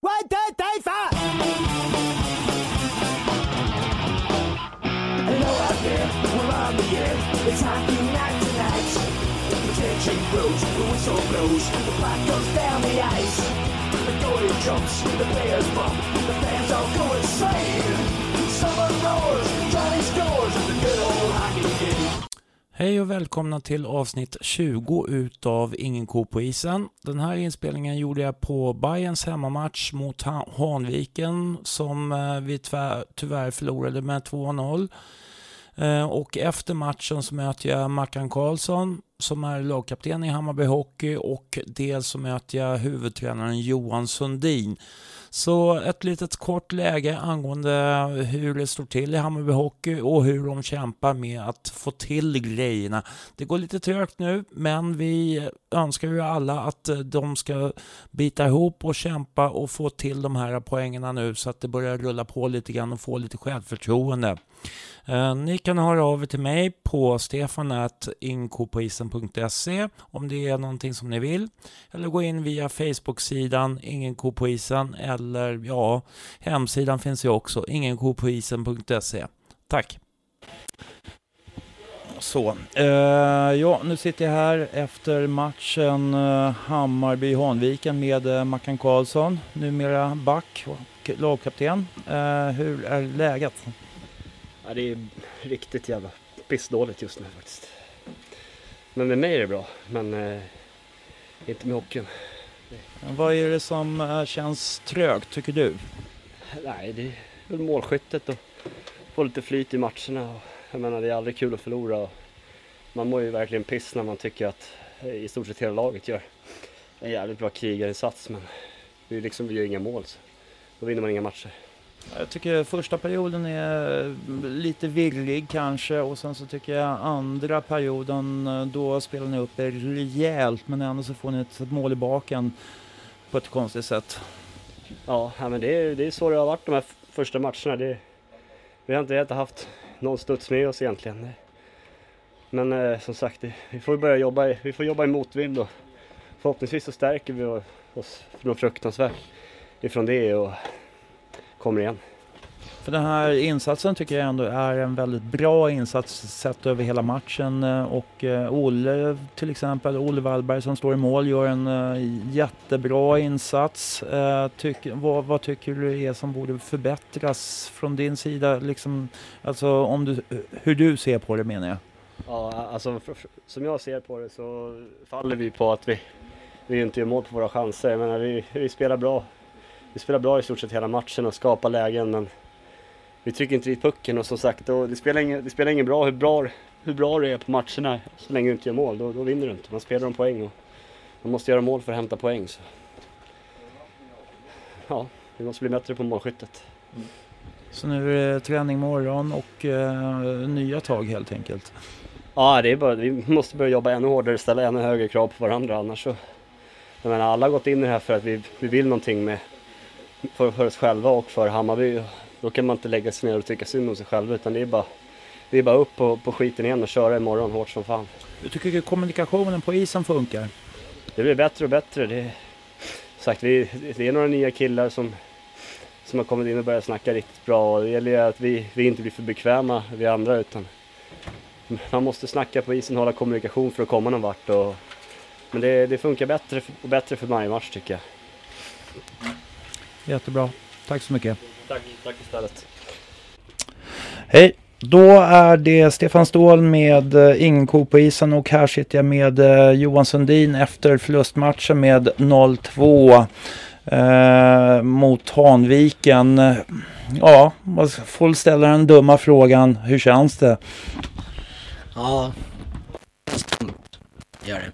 One, two, three, four! Hello out there, we're on the air. It's hockey night tonight. The tension grows, the whistle blows, the puck goes down the ice. The goalie jumps, the players bump, the fans all go insane. Hej och välkomna till avsnitt 20 utav Ingen ko på isen. Den här inspelningen gjorde jag på Bayerns hemmamatch mot Hanviken som eh, vi tyvärr förlorade med 2-0. Eh, och efter matchen så möter jag Mackan Karlsson som är lagkapten i Hammarby Hockey och dels så möter jag huvudtränaren Johan Sundin. Så ett litet kort läge angående hur det står till i Hammarby Hockey och hur de kämpar med att få till grejerna. Det går lite trögt nu, men vi önskar ju alla att de ska bita ihop och kämpa och få till de här poängerna nu så att det börjar rulla på lite grann och få lite självförtroende. Eh, ni kan höra av er till mig på stefanat.inkopoisen.se om det är någonting som ni vill. Eller gå in via Facebook-sidan Ingen ko på isen eller ja, hemsidan finns ju också, ingenkopoisen.se. Tack! Så, eh, ja nu sitter jag här efter matchen eh, Hammarby-Hanviken med eh, Mackan Karlsson, numera back och lagkapten. Eh, hur är läget? Ja, det är riktigt jävla pissdåligt just nu faktiskt. Men med mig är det bra, men eh, inte med hockeyn. Vad är det som eh, känns trögt tycker du? Nej, det är väl målskyttet och få lite flyt i matcherna. Jag menar, det är aldrig kul att förlora. Man mår ju verkligen piss när man tycker att eh, i stort sett hela laget gör en jävligt bra krigarinsats. Men vi, liksom, vi gör inga mål, så då vinner man inga matcher. Jag tycker första perioden är lite virrig kanske och sen så tycker jag andra perioden då spelar ni upp er rejält men ändå så får ni ett, ett mål i baken på ett konstigt sätt. Ja, men det är, det är så det har varit de här första matcherna. Det, vi har inte helt haft någon studs med oss egentligen. Men eh, som sagt, vi får börja jobba i, vi får jobba i motvind och förhoppningsvis så stärker vi oss något fruktansvärt ifrån det och kommer igen. För den här insatsen tycker jag ändå är en väldigt bra insats sett över hela matchen eh, och eh, Olle till exempel, Olle Wallberg som står i mål gör en eh, jättebra insats. Tyck, vad, vad tycker du är som borde förbättras från din sida? Liksom, alltså om du, hur du ser på det menar jag. Ja, alltså som jag ser på det så faller vi på att vi, vi inte gör mål på våra chanser. Jag menar, vi, vi spelar bra. Vi spelar bra i stort sett hela matchen och skapar lägen men vi trycker inte dit pucken och som sagt då, det, spelar ingen, det spelar ingen bra hur, bra hur bra du är på matcherna så länge du inte gör mål. Då, då vinner du inte. Man spelar om poäng och man måste göra mål för att hämta poäng. Så. Ja, vi måste bli bättre på målskyttet. Så nu är det träning imorgon och eh, nya tag helt enkelt. Ja, det är bara, vi måste börja jobba ännu hårdare, ställa ännu högre krav på varandra annars så... Jag menar, alla har gått in i det här för att vi, vi vill någonting med, för, för oss själva och för Hammarby. Då kan man inte lägga sig ner och tycka synd om sig själv utan det är bara, det är bara upp på, på skiten igen och köra imorgon hårt som fan. Hur tycker du kommunikationen på isen funkar? Det blir bättre och bättre. Det, sagt, vi, det är några nya killar som, som har kommit in och börjat snacka riktigt bra och det gäller ju att vi, vi inte blir för bekväma vi andra utan man måste snacka på isen och hålla kommunikation för att komma någon vart. Och, men det, det funkar bättre och bättre för varje match tycker jag. Jättebra. Tack så mycket. Tack, tack istället. Hej! Då är det Stefan Ståhl med eh, Ingen ko på isen och här sitter jag med eh, Johan Sundin efter förlustmatchen med 0-2 eh, mot Hanviken. Ja, man får ställa den dumma frågan. Hur känns det? Ja, gör det.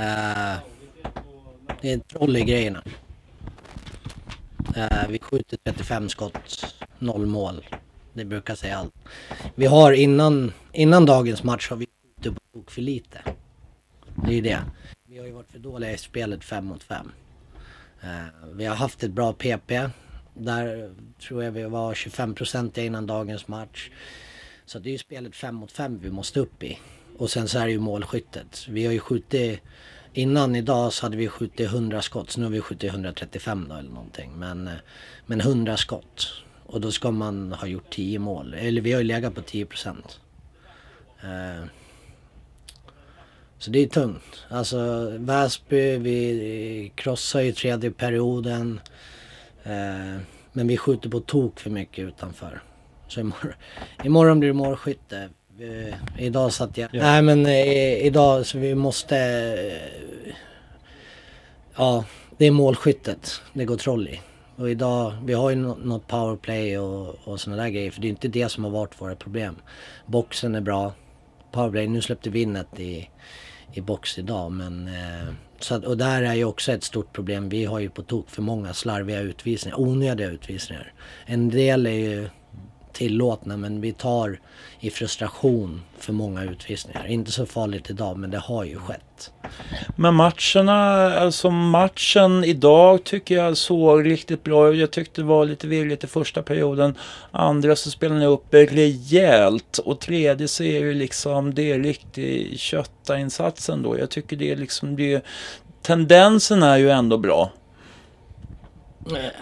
Eh, det är en troll i grejerna. Eh, vi skjuter 35 skott, noll mål. Det brukar säga allt. Vi har innan, innan dagens match har vi skjutit på tok för lite. Det är ju det. Vi har ju varit för dåliga i spelet 5 mot 5. Eh, vi har haft ett bra PP. Där tror jag vi var 25% innan dagens match. Så det är ju spelet 5 mot 5 vi måste upp i. Och sen så är det ju målskyttet. Vi har ju skjutit Innan idag så hade vi skjutit 100 skott, så nu har vi skjutit 135 då eller någonting. Men, eh, men 100 skott. Och då ska man ha gjort 10 mål. Eller vi har ju legat på 10 procent. Eh, så det är tungt. Alltså Väsby, vi krossar ju tredje perioden. Eh, men vi skjuter på tok för mycket utanför. Så imorgon, imorgon blir det målskytte. Eh, idag satt jag... Ja. Nej men eh, idag så vi måste... Ja, det är målskyttet det går troll i. Och idag, vi har ju något powerplay och, och sådana där grejer. För det är inte det som har varit våra problem. Boxen är bra. Powerplay, nu släppte vi in ett i, i box idag. Men, eh, så att, och där är ju också ett stort problem. Vi har ju på tok för många slarviga utvisningar. Onödiga utvisningar. En del är ju tillåtna men vi tar i frustration för många utvisningar. Inte så farligt idag men det har ju skett. Men matcherna, alltså matchen idag tycker jag såg riktigt bra ut. Jag tyckte det var lite virrigt i första perioden. Andra så spelade ni upp rejält. Och tredje så är det liksom, det är riktig köttainsats ändå. Jag tycker det är liksom, det är, tendensen är ju ändå bra.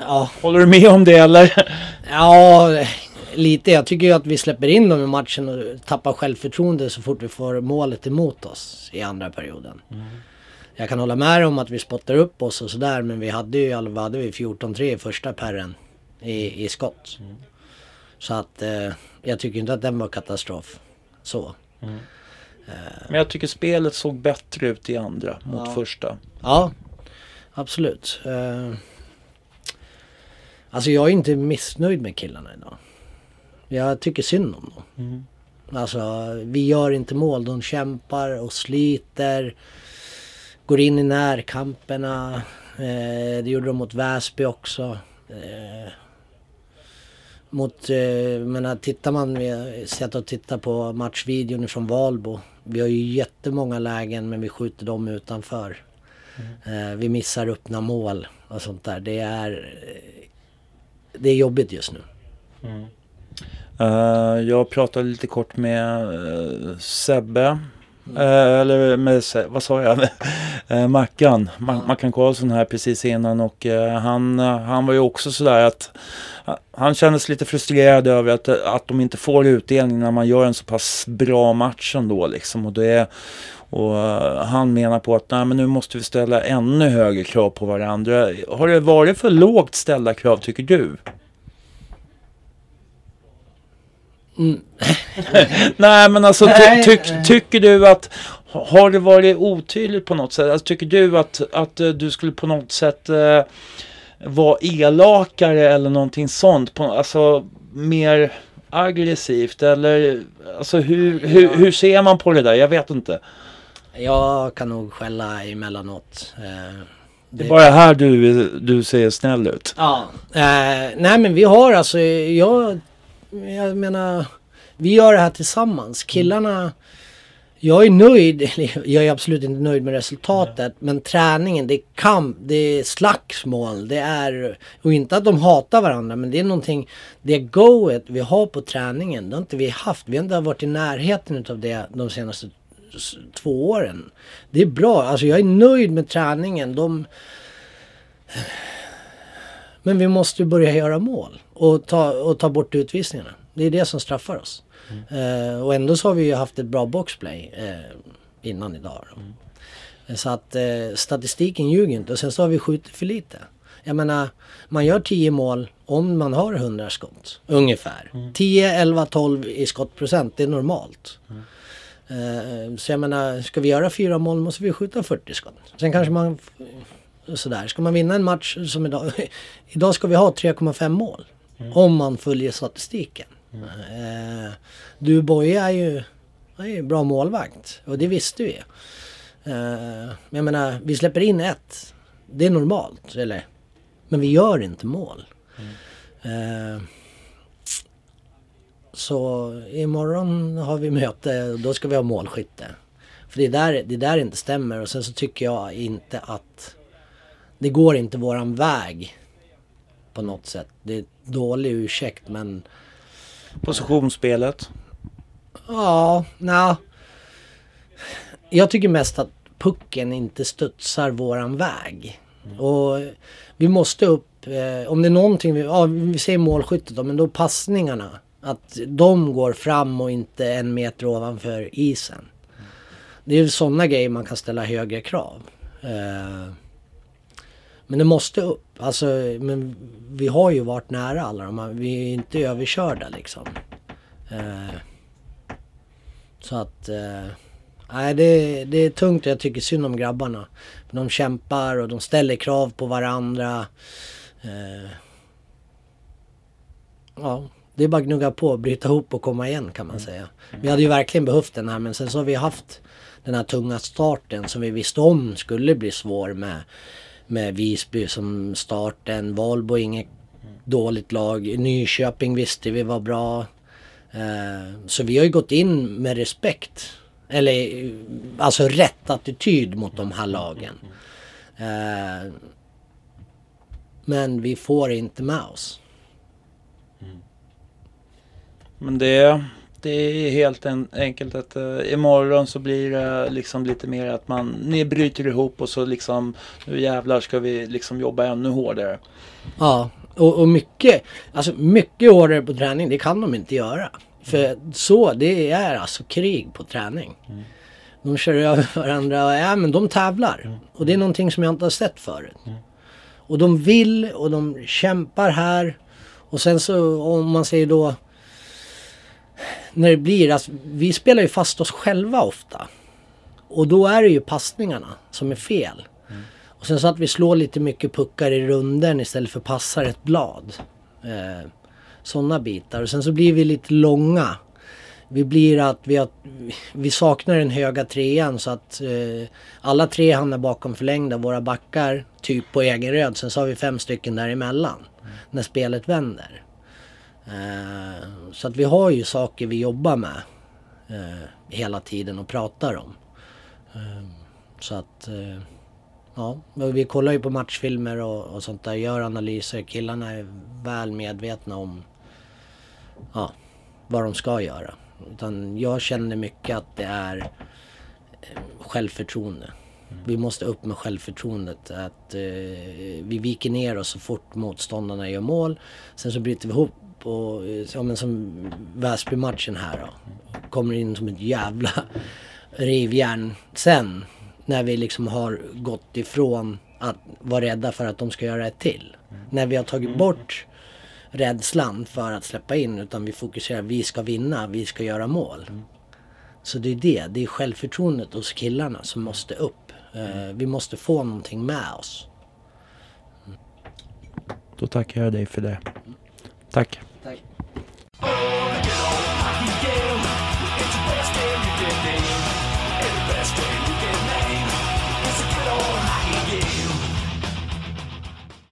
Ja, Håller du med om det eller? Ja, lite. Jag tycker ju att vi släpper in dem i matchen och tappar självförtroende så fort vi får målet emot oss i andra perioden. Jag kan hålla med om att vi spottar upp oss och sådär men vi hade ju vad hade vi 14-3 i första perren i, i skott. Så att eh, jag tycker inte att den var katastrof. Så. Men jag tycker spelet såg bättre ut i andra mot Ja. första. Ja, absolut. Eh, alltså jag är inte missnöjd med killarna idag. Jag tycker synd om dem. Alltså vi gör inte mål. De kämpar och sliter. Går in i närkamperna. Eh, det gjorde de mot Väsby också. Eh, mot, eh, menar, tittar man, vi sätter och tittar på matchvideon från Valbo. Vi har ju jättemånga lägen men vi skjuter dem utanför. Eh, vi missar öppna mål och sånt där. Det är, eh, det är jobbigt just nu. Eh, jag pratade lite kort med uh, Sebbe. Eh, eller med, vad sa jag? uh, Mackan. Ma- Mackan Karlsson här precis innan och han, han var ju också sådär att uh, han kändes lite frustrerad över att, att de inte får utdelning när man gör en så pass bra match ändå liksom. Och det, och han menar på att nej, men nu måste vi ställa ännu högre krav på varandra. Har det varit för lågt ställda krav tycker du? Nej men alltså ty, nej. tycker du att har det varit otydligt på något sätt? Alltså, tycker du att, att eh, du skulle på något sätt eh, vara elakare eller någonting sånt? På, alltså mer aggressivt eller alltså hur, hur, hur ser man på det där? Jag vet inte. Jag kan nog skälla emellanåt. Eh, Det är bara här du, du ser snäll ut. Ja. Eh, nej men vi har alltså, jag, jag menar, vi gör det här tillsammans. Killarna, jag är nöjd, eller jag är absolut inte nöjd med resultatet. Men träningen, det är kamp, det är slagsmål, det är, och inte att de hatar varandra men det är någonting, det goet vi har på träningen, det har inte vi haft. Vi har inte varit i närheten utav det de senaste två åren. Det är bra, alltså jag är nöjd med träningen. De, men vi måste börja göra mål och ta, och ta bort utvisningarna. Det är det som straffar oss. Eh, och ändå så har vi ju haft ett bra boxplay eh, innan idag. Då. Så att eh, statistiken ljuger inte och sen så har vi skjutit för lite. Jag menar, man gör 10 mål om man har 100 skott. Ungefär. 10, 11, 12 i skottprocent, det är normalt. Eh, så jag menar, ska vi göra fyra mål måste vi skjuta 40 skott. Sen kanske man sådär. Ska man vinna en match som idag. idag ska vi ha 3,5 mål. Om man följer statistiken. Eh, du Boye är ju, är ju bra målvakt. Och det visste vi. Eh, jag menar, vi släpper in ett. Det är normalt. Eller? Men vi gör inte mål. Eh, så imorgon har vi möte och då ska vi ha målskytte. För det är där det är där inte stämmer och sen så tycker jag inte att det går inte våran väg på något sätt. Det dålig ursäkt men Positionsspelet. ja, nja. Jag tycker mest att pucken inte studsar våran väg. Och vi måste upp, eh, om det är någonting, vi, ja, vi säger målskyttet då, men då passningarna. Att de går fram och inte en meter ovanför isen. Det är sådana grejer man kan ställa högre krav. Eh, men det måste upp. Alltså, men vi har ju varit nära alla de här. Vi är inte överkörda liksom. Eh, så att... Eh, nej, det, det är tungt och jag tycker synd om grabbarna. De kämpar och de ställer krav på varandra. Eh, ja, det är bara att gnugga på, bryta ihop och komma igen kan man säga. Vi hade ju verkligen behövt den här men sen så har vi haft den här tunga starten som vi visste om skulle bli svår med, med Visby som starten. Valbo inget dåligt lag. Nyköping visste vi var bra. Eh, så vi har ju gått in med respekt. Eller alltså rätt attityd mot de här lagen. Eh, men vi får inte med oss. Mm. Men det, det är helt en, enkelt att uh, imorgon så blir det liksom lite mer att man, ni bryter ihop och så liksom nu jävlar ska vi liksom jobba ännu hårdare. Ja, och, och mycket, alltså mycket hårdare på träning, det kan de inte göra. För så, det är alltså krig på träning. Mm. De kör över varandra och ja, men de tävlar. Mm. Och det är någonting som jag inte har sett förut. Och de vill och de kämpar här. Och sen så om man säger då när det blir, alltså, vi spelar ju fast oss själva ofta. Och då är det ju passningarna som är fel. Och sen så att vi slår lite mycket puckar i runden istället för passar ett blad. Eh, Sådana bitar. Och sen så blir vi lite långa. Vi blir att vi, har, vi saknar den höga trean så att eh, alla tre hamnar bakom förlängda. Våra backar typ på egen röd. Sen så har vi fem stycken däremellan. När spelet vänder. Eh, så att vi har ju saker vi jobbar med eh, hela tiden och pratar om. Eh, så att ja, vi kollar ju på matchfilmer och, och sånt där, gör analyser. Killarna är väl medvetna om ja, vad de ska göra. Utan jag känner mycket att det är självförtroende. Vi måste upp med självförtroendet. Att eh, vi viker ner oss så fort motståndarna gör mål. Sen så bryter vi ihop och eh, ja, men som Väsby-matchen här då. Kommer in som ett jävla rivjärn sen. När vi liksom har gått ifrån att vara rädda för att de ska göra ett till. När vi har tagit bort rädslan för att släppa in utan vi fokuserar, vi ska vinna, vi ska göra mål. Så det är det, det är självförtroendet hos killarna som måste upp. Mm. vi måste få någonting med oss. Då tackar jag dig för det. Tack. Tack.